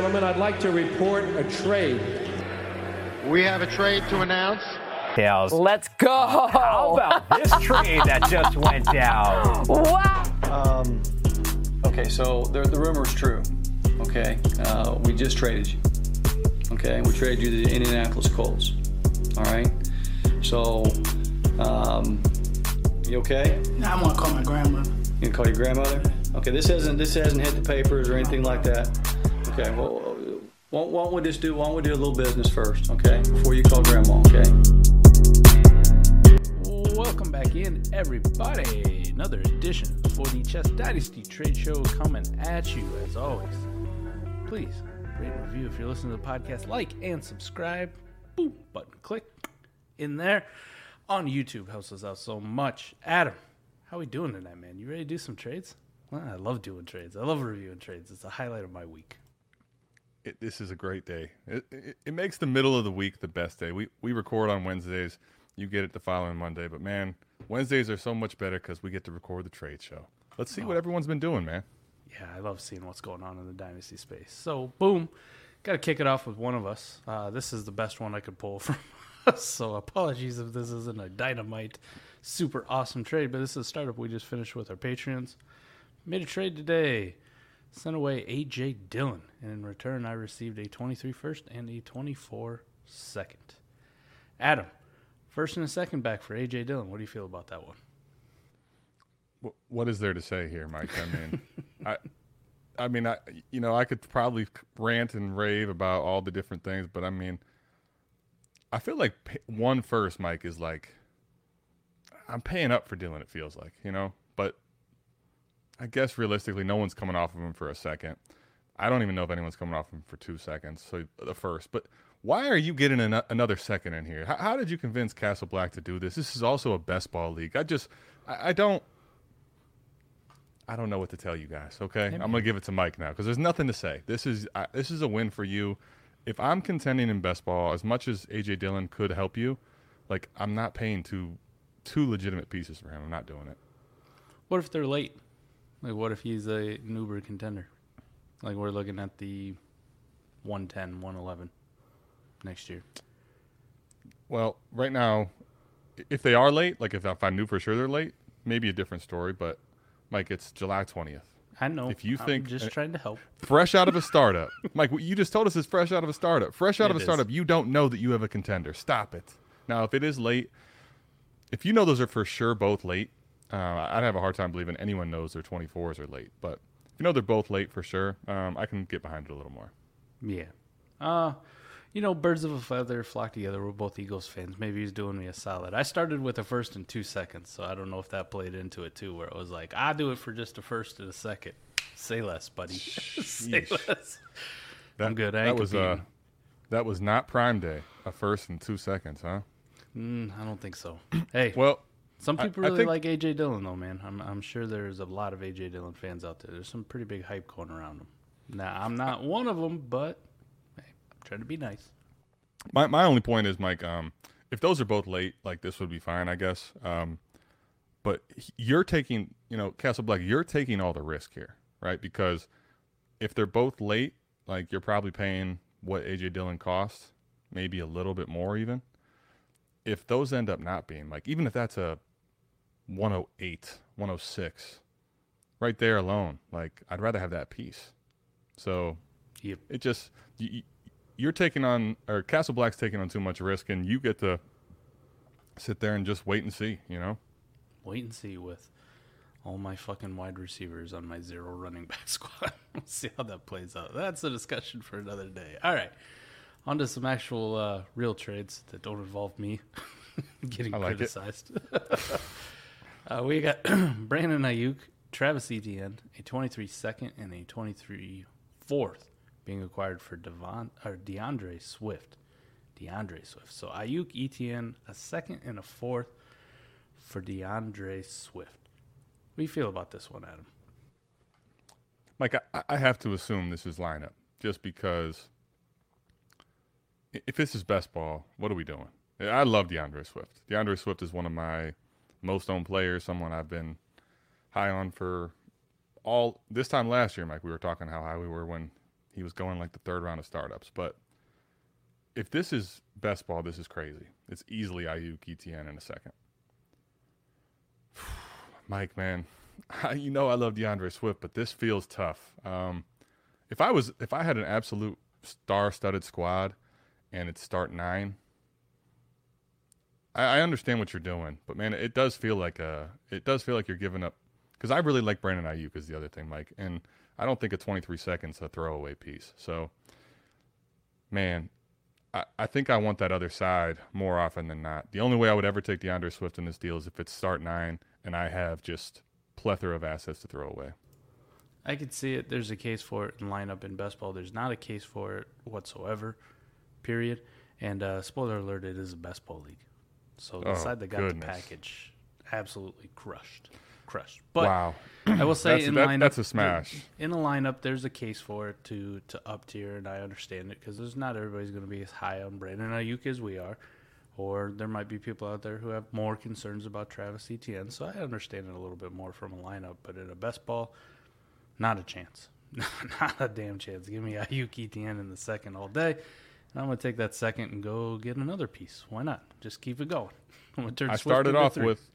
Gentlemen, I'd like to report a trade. We have a trade to announce. Tails. Let's go. How about this trade that just went down? Wow. Um, okay, so the, the rumor's true. Okay, uh, we just traded you. Okay, we traded you to the Indianapolis Colts. All right. So, um, you okay? Now I want to call my grandmother. You gonna call your grandmother. Okay, this hasn't this hasn't hit the papers or anything like that. Okay, well, why don't we just do why don't we do a little business first? Okay, before you call grandma. Okay. Welcome back in, everybody. Another edition for the Chess Dynasty Trade Show coming at you as always. Please rate and review if you're listening to the podcast. Like and subscribe. Boom, button click in there. On YouTube helps us out so much. Adam, how we doing tonight, man? You ready to do some trades? Well, I love doing trades. I love reviewing trades. It's a highlight of my week. It, this is a great day. It, it, it makes the middle of the week the best day. We we record on Wednesdays. You get it the following Monday, but man, Wednesdays are so much better because we get to record the trade show. Let's see what everyone's been doing, man. Yeah, I love seeing what's going on in the dynasty space. So, boom, got to kick it off with one of us. Uh, this is the best one I could pull from us. So, apologies if this isn't a dynamite, super awesome trade, but this is a startup we just finished with our Patreons. Made a trade today. Sent away AJ Dillon, and in return, I received a 23 first and a 24 second. Adam, first and a second back for AJ Dillon. What do you feel about that one? What is there to say here, Mike? I mean, I, I mean, I, you know, I could probably rant and rave about all the different things, but I mean, I feel like one first, Mike, is like, I'm paying up for Dylan. It feels like, you know, I guess realistically, no one's coming off of him for a second. I don't even know if anyone's coming off him for two seconds. So the first, but why are you getting an- another second in here? How, how did you convince Castle Black to do this? This is also a best ball league. I just, I, I don't. I don't know what to tell you guys. Okay, I'm gonna give it to Mike now because there's nothing to say. This is uh, this is a win for you. If I'm contending in best ball, as much as AJ Dillon could help you, like I'm not paying two two legitimate pieces for him. I'm not doing it. What if they're late? Like, what if he's a an Uber contender? Like, we're looking at the 110, 111 next year. Well, right now, if they are late, like if, if I knew for sure they're late, maybe a different story. But Mike, it's July 20th. I know. If you I'm think just uh, trying to help. fresh out of a startup, Mike, what you just told us is fresh out of a startup. Fresh out of It a is. startup, you don't know that you have a contender. Stop it. Now, if it is late, if you know those are for sure both late, uh, I'd have a hard time believing anyone knows their 24s are late. But if you know they're both late for sure, um, I can get behind it a little more. Yeah. Uh, you know, birds of a feather flock together. We're both Eagles fans. Maybe he's doing me a solid. I started with a first and two seconds, so I don't know if that played into it too, where it was like, I do it for just a first and a second. Say less, buddy. Say less. That, I'm good. I that was uh, that was not Prime Day. A first and two seconds, huh? Mm, I don't think so. Hey, Well, some people I really think- like AJ Dillon, though, man. I'm, I'm sure there's a lot of AJ Dillon fans out there. There's some pretty big hype going around him. Now, I'm not one of them, but hey, I'm trying to be nice. My my only point is, Mike, um, if those are both late, like this would be fine, I guess. Um, but you're taking, you know, Castle Black, you're taking all the risk here, right? Because if they're both late, like you're probably paying what AJ Dillon costs, maybe a little bit more even. if those end up not being like, even if that's a 108, 106, right there alone, like I'd rather have that piece. So Yep. it just you, you're taking on or Castle Black's taking on too much risk, and you get to sit there and just wait and see. You know, Wait and see with all my fucking wide receivers on my zero running back squad. we'll see how that plays out. That's a discussion for another day. All right. On to some actual uh, real trades that don't involve me getting I like it. criticized. uh, we got Brandon Aiyuk, Travis Etienne, a 23 second and a 23 fourth being acquired for Devon or DeAndre Swift. DeAndre Swift. So Aiyuk, Etienne, a second and a fourth for DeAndre Swift. What do you feel about this one, Adam? Mike, I, I have to assume this is lineup just because if this is best ball, what are we doing? I love DeAndre Swift. DeAndre Swift is one of my most owned players, someone I've been high on for all this time last year, Mike. We were talking how high we were when he was going like the third round of startups. But if this is best ball, this is crazy. It's easily Aiyuk, Etienne in a second. Mike, man, you know I love DeAndre Swift, but this feels tough. Um, if I was, if I had an absolute star-studded squad, and it's start nine, I, I understand what you're doing, but man, it does feel like a, it does feel like you're giving up. Because I really like Brandon Aiyuk is the other thing, Mike, and I don't think a 23 seconds a throwaway piece. So, man, I, I think I want that other side more often than not. The only way I would ever take DeAndre Swift in this deal is if it's start nine and I have just plethora of assets to throw away. I could see it. There's a case for it in lineup in best ball. There's not a case for it whatsoever, period. And uh, spoiler alert, it is a best ball league. So the Oh, side that got goodness. the package absolutely crushed. Crushed. But wow. I will say That's- in that- lineup, that's a smash. In a lineup, there's a case for it to to up tier, and I understand it because there's not everybody's going to be as high on Brandon Aiyuk as we are, or there might be people out there who have more concerns about Travis Etienne. So I understand it a little bit more from a lineup, but in a best ball, not a chance, not a damn chance. Give me Aiyuk Etienne in the second all day. I'm to take that second and go get another piece. Why not? Just keep it going. I'm gonna turn I started off three. with,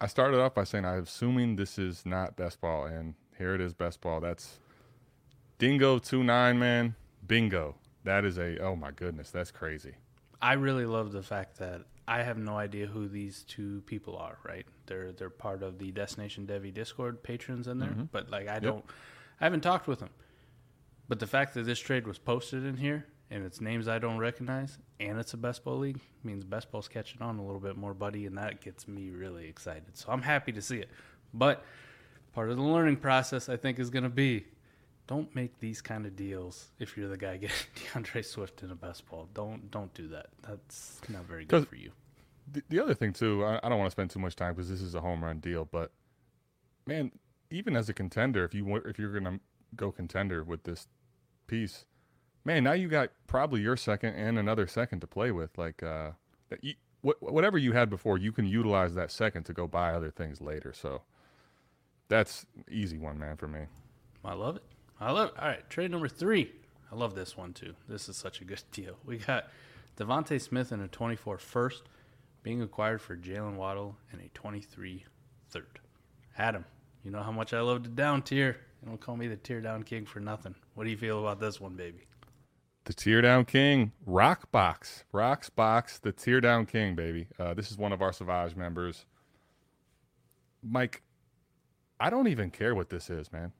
I started off by saying I'm assuming this is not best ball, and here it is, best ball. That's Dingo two nine man, bingo. That is a oh my goodness, that's crazy. I really love the fact that I have no idea who these two people are. Right? They're they're part of the Destination Devy Discord patrons in there, mm-hmm. but like I don't, I haven't talked with them. But the fact that this trade was posted in here and it's names I don't recognize and it's a best ball league means best ball's catching on a little bit more, buddy, and that gets me really excited. So I'm happy to see it. But part of the learning process, I think, is going to be don't make these kind of deals if you're the guy getting DeAndre Swift in a best ball. Don't don't do that. That's not very good for you. The, the other thing too, I, I don't want to spend too much time because this is a home run deal, but man, even as a contender, if you if you're gonna go contender with this piece, man, now you got probably your second and another second to play with. Like uh, you, wh- whatever you had before, you can utilize that second to go buy other things later. So that's easy one, man, for me. I love it. I love it. All right, trade number three. I love this one too. This is such a good deal. We got DeVonta Smith in a 24 first being acquired for Jaylen Waddle and a 23 third. Adam, you know how much I love the down tier. You don't call me the tear down king for nothing. What do you feel about this one, baby? The Tear Down King, Rock Box, Rocks Box, the Tear Down King, baby. Uh, this is one of our Savage members. Mike, I don't even care what this is, man.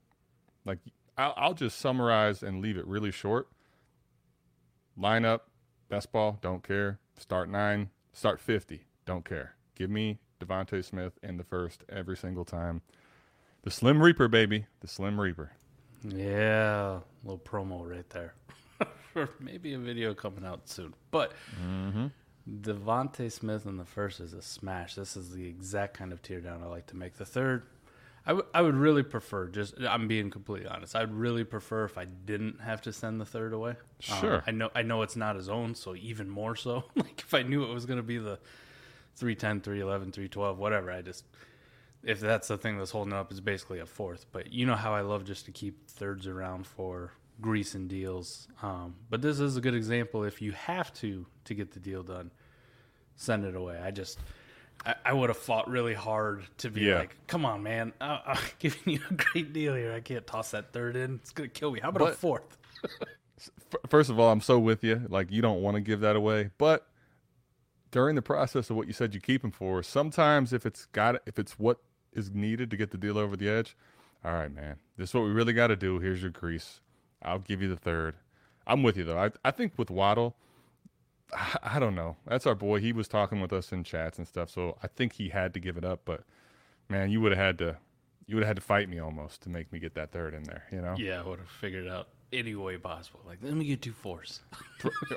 Like, I'll, I'll just summarize and leave it really short. Lineup, best ball, don't care. Start nine, start 50, don't care. Give me DeVonta Smith in the first every single time. The Slim Reaper, baby. The Slim Reaper. Yeah, little promo right there. For maybe a video coming out soon. But DeVonta Smith in the first is a smash. This is the exact kind of tear down I like to make. The third, I, w- I would really prefer, just I'm being completely honest, I'd really prefer if I didn't have to send the third away. Um, Sure. I know I know it's not his own, so even more so. like if I knew it was going to be the 310, 311, 312, whatever, I just if that's the thing that's holding up is basically a fourth. But you know how I love just to keep thirds around for grease and deals. Um, but this is a good example if you have to to get the deal done. send it away. I just, I, I would have fought really hard to be Yeah. like, come on, man, I, I'm giving you a great deal here. I can't toss that third in. It's gonna kill me. How about a But- fourth? First of all, I'm so with you. Like you don't want to give that away, but during the process of what you said you keep them for, sometimes if it's got if it's what is needed to get the deal over the edge, all right, man, this is what we really got to do. Here's your grease. I'll give you the third. I'm with you though. I I think with Waddle, I, I don't know. That's our boy. He was talking with us in chats and stuff, so I think he had to give it up. But man, you would have had to. You would have had to fight me almost to make me get that third in there, you know? Yeah, I would have figured it out any way possible. Like, let me get two fours.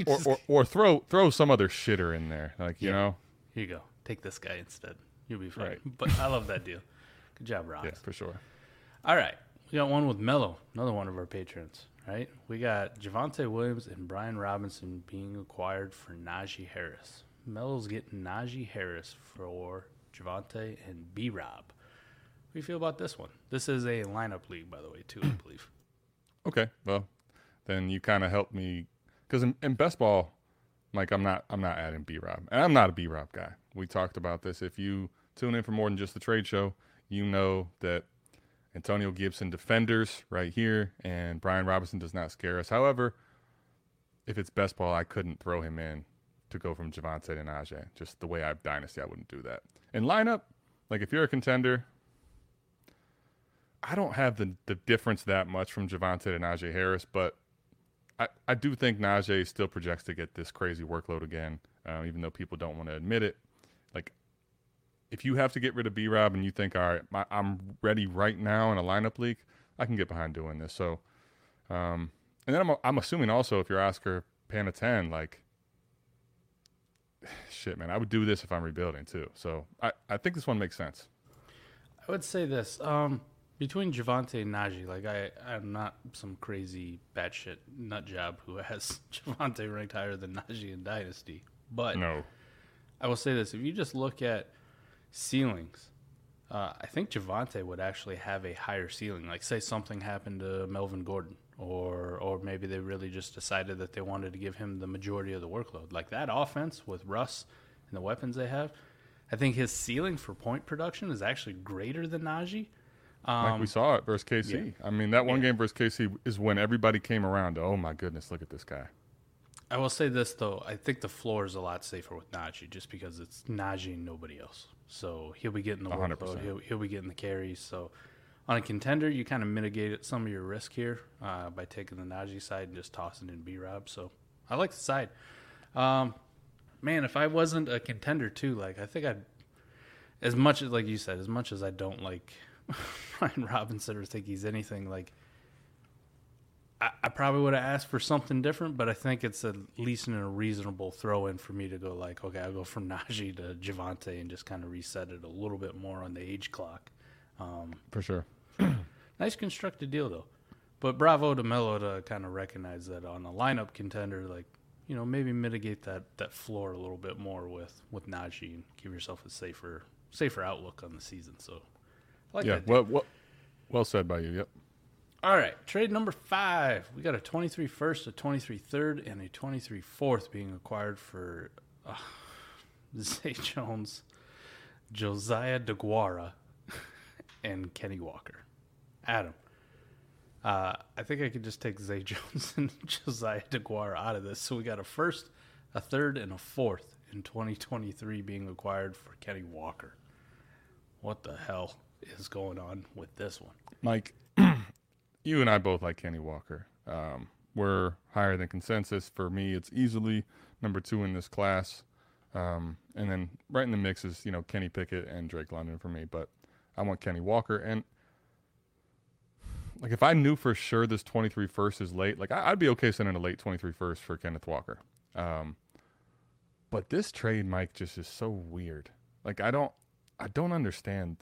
or, or, or throw throw some other shitter in there, like you Yeah. know. Here you go. Take this guy instead. You'll be fine. Right. But I love that deal. Good job, Ross. Yeah, for sure. All right. We got one with Mello, another one of our patrons, right? We got Javonte Williams and Brian Robinson being acquired for Najee Harris. Mello's getting Najee Harris for Javonte and B Rob. You feel about this one? This is a lineup league, by the way, too, I believe. Okay, well, then you kind of helped me because in, in best ball, like I'm not I'm not adding B Rob, and I'm not a B Rob guy. We talked about this. If you tune in for more than just the trade show, you know that Antonio Gibson defenders right here, and Brian Robinson does not scare us. However, if it's best ball, I couldn't throw him in to go from Javonte to Najee. Just the way I've dynasty, I wouldn't do that. In lineup, like if you're a contender, I don't have the, the difference that much from Javonte to Najee Harris, but I, I do think Najee still projects to get this crazy workload again, uh, even though people don't want to admit it. Like, if you have to get rid of B Rob and you think, all right, my, I'm ready right now in a lineup league, I can get behind doing this. So, um, and then I'm, I'm assuming also if you're Oscar Panatan, like, shit, man, I would do this if I'm rebuilding too. So I, I think this one makes sense. I would say this. Um, between Javonte and Najee, like I, I'm not some crazy batshit nut job who has Javonte ranked higher than Najee in Dynasty. But No. I will say this: if you just look at ceilings, uh, I think Javonte would actually have a higher ceiling. Like, say something happened to Melvin Gordon, or or maybe they really just decided that they wanted to give him the majority of the workload. Like that offense with Russ and the weapons they have, I think his ceiling for point production is actually greater than Najee. Like we saw it versus KC. I mean, that one game versus KC is when everybody came around. To, oh my goodness, look at this guy. I will say this though, I think the floor is a lot safer with Najee just because it's Najee and nobody else. So he'll be getting the 100%. workload. He'll, he'll be getting the carries. So on a contender, you kind of mitigate some of your risk here uh, by taking the Najee side and just tossing in B Rob. So I like the side. Um, man, if I wasn't a contender too, like I think I'd as much as like you said, as much as I don't like Ryan Robinson or think he's anything like I, I probably would have asked for something different, but I think it's at least in a reasonable throw in for me to go like, okay, I'll go from Najee to Javonte and just kind of reset it a little bit more on the age clock. Um, For sure. nice constructed deal though, but bravo to Melo to kind of recognize that on a lineup contender, like you know maybe mitigate that that floor a little bit more with with Najee and give yourself a safer safer outlook on the season. So I like yeah. that. Well, well, well said by you. Yep. All right, trade number five. We got a 23 first, a 23 third, and a 23 fourth being acquired for uh, Zay Jones, Josiah DeGuara, and Kenny Walker. Adam, uh, I think I could just take Zay Jones and Josiah DeGuara out of this. So we got a first, a third, and a fourth in 2023 being acquired for Kenny Walker. What the hell is going on with this one? Mike, you and I both like Kenny Walker. Um, we're higher than consensus. For me, it's easily number two in this class. Um, and then right in the mix is, you know, Kenny Pickett and Drake London for me. But I want Kenny Walker. And like if I knew for sure this 23 first is late, like I, I'd be okay sending a late 23 first for Kenneth Walker. Um, but this trade, Mike, just is so weird. Like I don't, I don't understand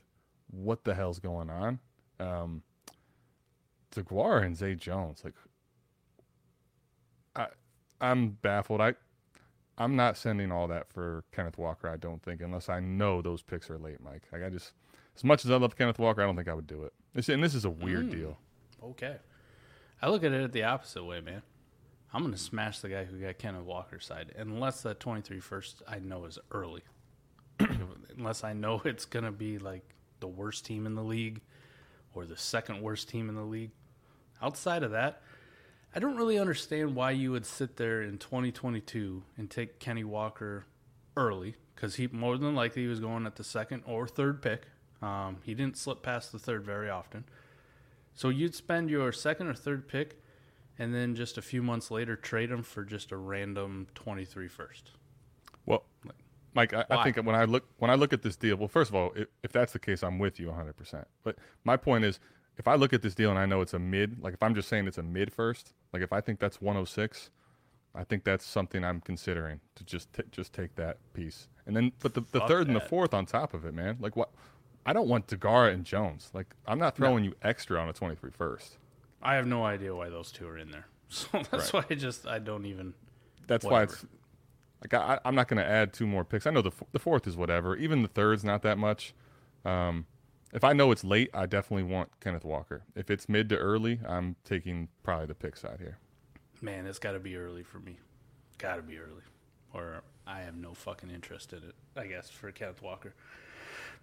what the hell's going on. Um, Jaguar and Zay Jones, like I, I'm baffled. I, I'm not sending all that for Kenneth Walker. I don't think unless I know those picks are late, Mike. Like I just, as much as I love Kenneth Walker, I don't think I would do it. This, and this is a weird mm. deal. Okay. I look at it the opposite way, man. I'm going to smash the guy who got Kenneth Walker's side, unless that 23 first I know is early. unless I know it's going to be like the worst team in the league or the second worst team in the league. Outside of that, I don't really understand why you would sit there in 2022 and take Kenny Walker early because he more than likely was going at the second or third pick. Um, he didn't slip past the third very often. So you'd spend your second or third pick and then just a few months later trade him for just a random 23 first. Well, Mike, I, I, think when I look when I look at this deal, well, first of all, if, if that's the case, I'm with you 100. percent But my point is, if I look at this deal and I know it's a mid, like if I'm just saying it's a mid first, like if I think that's 106, I think that's something I'm considering to just t- just take that piece. And then but the, the third that. and the fourth on top of it, man. Like what? I don't want Deguara and Jones. Like I'm not throwing no. you extra on a 23 first. I have no idea why those two are in there. So that's right. why I just I don't even. That's whatever. why it's like I, am not going to add two more picks. I know the the fourth is whatever. Even the third's not that much. Um, if I know it's late, I definitely want Kenneth Walker. If it's mid to early, I'm taking probably the pick side here. Man, it's got to be early for me. Got to be early, or I have no fucking interest in it. I guess for Kenneth Walker.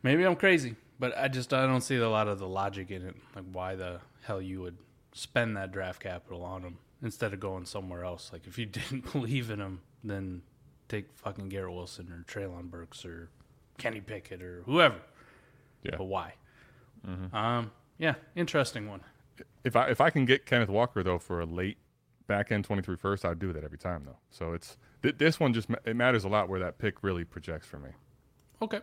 Maybe I'm crazy, but I just I don't see a lot of the logic in it. Like why the hell you would spend that draft capital on him instead of going somewhere else. Like if you didn't believe in him, then take fucking Garrett Wilson or Treylon Burks or Kenny Pickett or whoever. Yeah. But why? Mm-hmm. Um, yeah, interesting one. If I if I can get Kenneth Walker though for a late back end 23 first, I'd do that every time though. So it's th- this one just it matters a lot where that pick really projects for me. Okay.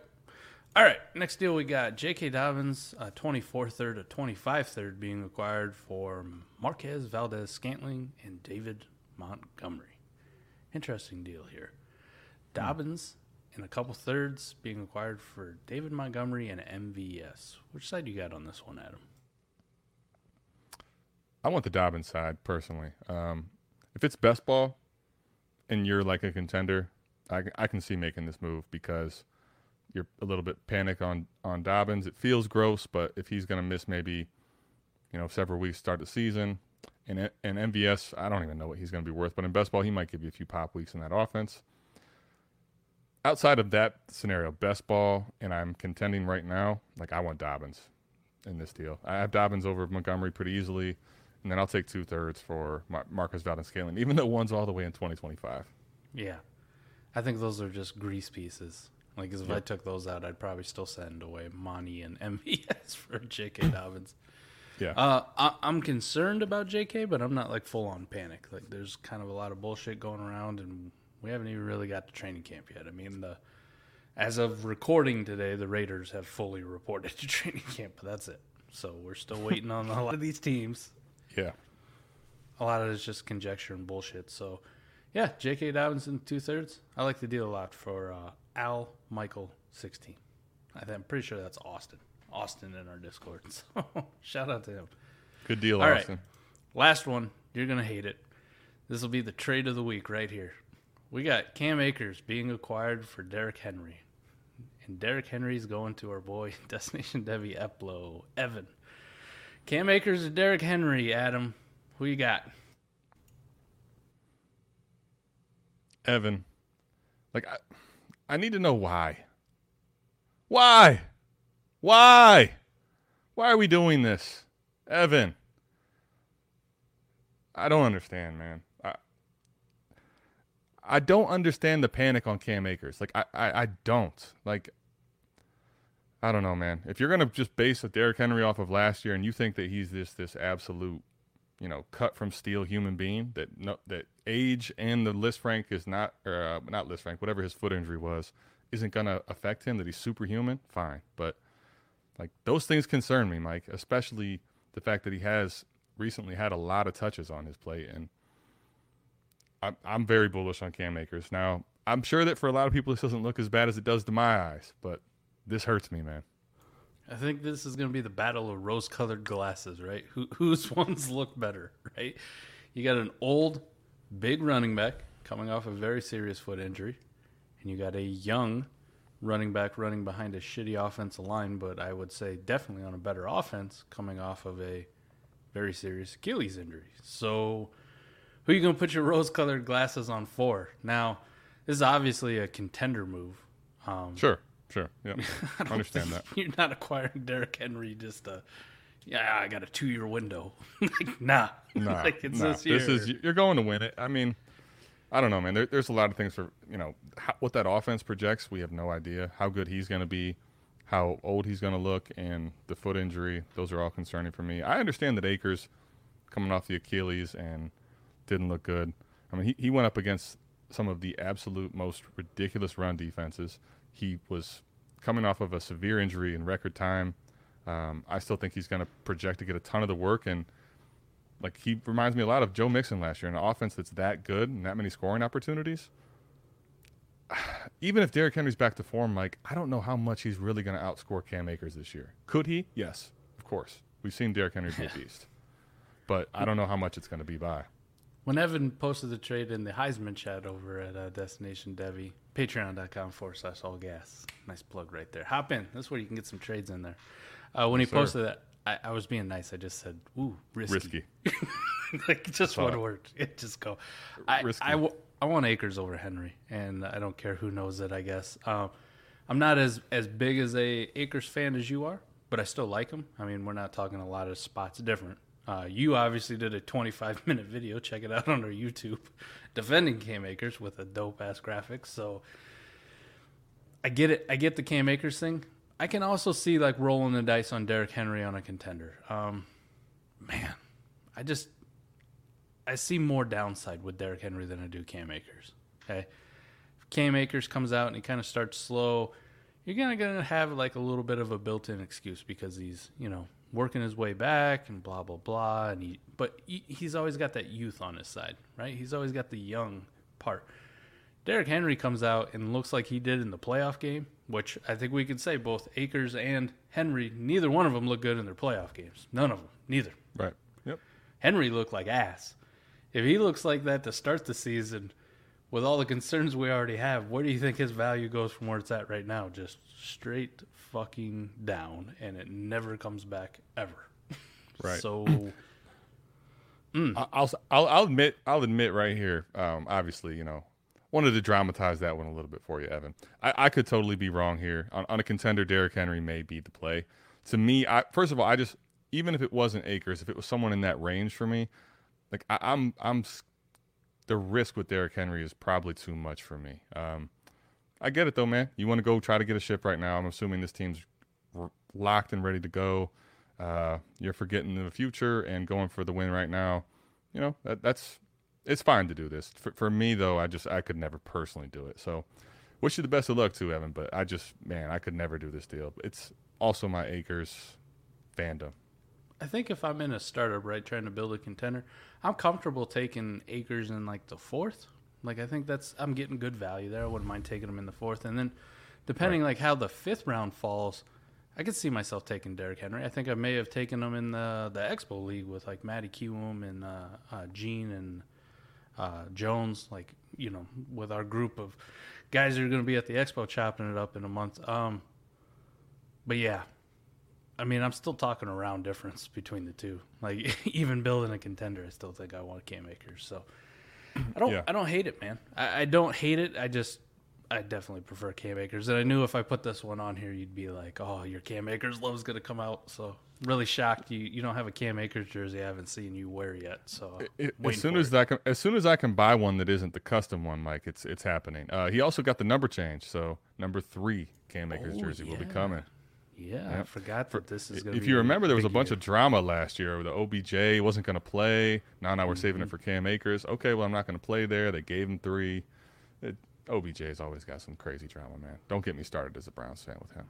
All right, next deal we got J.K. Dobbins, a 24 third, a 25 third being acquired for Marquez Valdes Scantling and David Montgomery. Interesting deal here. Dobbins and a couple thirds being acquired for David Montgomery and MVS. Which side you got on this one, Adam? I want the Dobbins side personally. Um, if it's best ball and you're like a contender, I, I can see making this move because you're a little bit panic on on Dobbins. It feels gross, but if he's going to miss maybe you know several weeks start the season, and and MVS, I don't even know what he's going to be worth, but in best ball he might give you a few pop weeks in that offense outside of that scenario, best ball, and I'm contending right now, like I want Dobbins in this deal. I have Dobbins over Montgomery pretty easily, and then I'll take two thirds for Mar- Marcus Valdes Scantling, even though one's all the way in 2025. Yeah. I think those are just grease pieces. Like, if. I took those out, I'd probably still send away Monty and MVS for J.K. Dobbins. Yeah. Uh, I, am concerned about J.K., but I'm not like full on panic. Like, there's kind of a lot of bullshit going around, and we haven't even really got to training camp yet. I mean, the as of recording today, the Raiders have fully reported to training camp, but that's it. So we're still waiting on a lot of these teams. Yeah. A lot of it's just conjecture and bullshit. So, yeah, J.K. Dobbins in two thirds. I like the deal a lot for uh, Al Michael 16. I'm pretty sure that's Austin. Austin in our Discord. So shout out to him. Good deal, All Austin. Right. Last one. You're going to hate it. This will be the trade of the week right here. We got Cam Akers being acquired for Derrick Henry. And Derrick Henry's going to our boy, Destination Devy Eplo, Evan. Cam Akers and Derrick Henry, Adam. Who you got? Evan. Like, I, I need to know why. Why? Why? Why are we doing this? Evan. I don't understand, man. I don't understand the panic on Cam Akers. Like I, I, I don't. Like I don't know, man. If you're gonna just base a Derrick Henry off of last year and you think that he's this this absolute, you know, cut from steel human being that no that age and the Lisfranc is not or uh, not Lisfranc, whatever his foot injury was, isn't gonna affect him, that he's superhuman, fine. But like those things concern me, Mike, especially the fact that he has recently had a lot of touches on his plate and I'm, very bullish on Cam Akers. Now, I'm sure that for a lot of people, this doesn't look as bad as it does to my eyes, but this hurts me, man. I think this is going to be the battle of rose-colored glasses, right? Who, whose ones look better, right? You got an old, big running back coming off a very serious foot injury, and you got a young running back running behind a shitty offensive line, but I would say definitely on a better offense coming off of a very serious Achilles injury. So Who you gonna put your rose-colored glasses on for? Now, this is obviously a contender move. Um, Sure, sure. Yeah, I understand that. You're not acquiring Derrick Henry just a yeah. I got a two-year window. like, nah, Nah, like it's nah. this year. This is you're going to win it. I mean, I don't know, man. There, there's a lot of things for you know how, what that offense projects. We have no idea how good he's going to be, how old he's going to look, and the foot injury. Those are all concerning for me. I understand that Akers coming off the Achilles and didn't look good. I mean, he, he went up against some of the absolute most ridiculous run defenses. He was coming off of a severe injury in record time. Um, I still think he's going to project to get a ton of the work and like he reminds me a lot of Joe Mixon last year an offense that's that good and that many scoring opportunities. Even if Derrick Henry's back to form, Mike, I don't know how much he's really going to outscore Cam Akers this year. Could he? Yes, of course. We've seen Derrick Henry be a beast, but I don't know how much it's going to be by. When Evan posted the trade in the Heisman chat over at uh, Destination Devy, patreon.com forward slash all gas. Nice plug right there. Hop in. That's where you can get some trades in there. Uh, when Yes, he sir. posted that, I, I was being nice. I just said, ooh, risky. Risky. like just one word. It just go. I, Risky. I, w- I want Akers over Henry, and I don't care who knows it. I guess um, I'm not as as big as a Akers fan as you are, but I still like him. I mean, we're not talking a lot of spots different. Uh, you obviously did a 25 minute video. Check it out on our YouTube, defending Cam Akers with a dope ass graphics. So I get it. I get the Cam Akers thing. I can also see like rolling the dice on Derrick Henry on a contender. Um, man, I just I see more downside with Derrick Henry than I do Cam Akers. Okay, if Cam Akers comes out and he kind of starts slow, you're gonna gonna have like a little bit of a built-in excuse because he's you know working his way back and blah blah blah. And he but he, he's always got that youth on his side, right? He's always got the young part. Derrick Henry comes out and looks like he did in the playoff game, which I think we can say both Akers and Henry, neither one of them look good in their playoff games. None of them, neither. Right. Yep. Henry looked like ass. If he looks like that to start the season, with all the concerns we already have, where do you think his value goes from where it's at right now? Just straight fucking down, and it never comes back ever. Right. So I- I'll, I'll I'll admit I'll admit right here. Um, obviously, you know, wanted to dramatize that one a little bit for you, Evan. I, I could totally be wrong here on, on a contender. Derrick Henry may be the play. To me, I first of all, I just even if it wasn't Akers, if it was someone in that range for me, like I, I'm I'm the risk with Derrick Henry is probably too much for me. Um, I get it though, man. You want to go try to get a ship right now. I'm assuming this team's locked and ready to go. Uh, you're forgetting the future and going for the win right now. You know that, that's it's fine to do this. For, for me though, I just I could never personally do it. So wish you the best of luck too, Evan. But I just man, I could never do this deal. It's also my Akers fandom. I think if I'm in a startup, right, trying to build a contender, I'm comfortable taking Akers in like the fourth. Like I think that's I'm getting good value there. I wouldn't mind taking him in the fourth, and then depending like how the fifth round falls, I could see myself taking Derrick Henry. I think I may have taken him in the the Expo League with like Matty Kiwoom and uh, uh, Gene and uh, Jones, like you know, with our group of guys who are going to be at the Expo chopping it up in a month. Um, but yeah, I mean, I'm still talking around difference between the two. Like even building a contender, I still think I want Cam Akers. So I don't, Yeah. I don't hate it, man. I, I don't hate it. I just, I definitely prefer Cam Akers. And I knew if I put this one on here, you'd be like, "Oh, your Cam Akers love's gonna come out." So really shocked you. You don't have a Cam Akers jersey. I haven't seen you wear yet. So I- as soon as it. I can, as soon as I can buy one that isn't the custom one, Mike, it's it's happening. Uh, he also got the number change, so number three Cam Akers Oh, jersey will be coming. Yeah, I forgot that this is. Gonna If you remember, there was a bunch year. of drama last year. The OBJ wasn't going to play. Now, now we're saving Mm-hmm. it for Cam Akers. Okay, well, I'm not going to play there. They gave him three. It, OBJ's always got some crazy drama, man. Don't get me started as a Browns fan with him.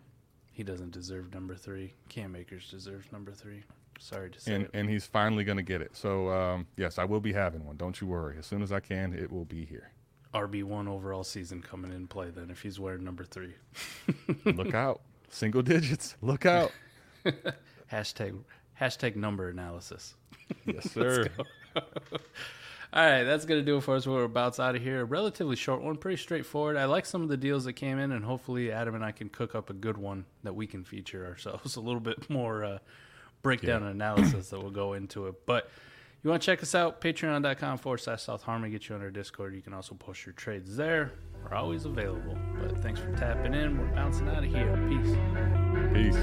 He doesn't deserve number three. Cam Akers deserves number three. Sorry to say And it. and he's finally going to get it. So um, yes, I will be having one. Don't you worry. As soon as I can, it will be here. RB one overall season coming in play then if he's wearing number three. Look out, single digits. Look out. Hashtag hashtag number analysis. Yes, sir. All right, that's gonna do it for us. We're about out of here. Relatively short one, pretty straightforward. I like some of the deals that came in, and hopefully Adam and I can cook up a good one that we can feature ourselves. A little bit more uh, breakdown and analysis that will go into it. But You want to check us out? Patreon.com forward slash South Harmony. Get you on our Discord. You can also post your trades there. We're always available. But thanks for tapping in. We're bouncing out of here. Peace. Peace.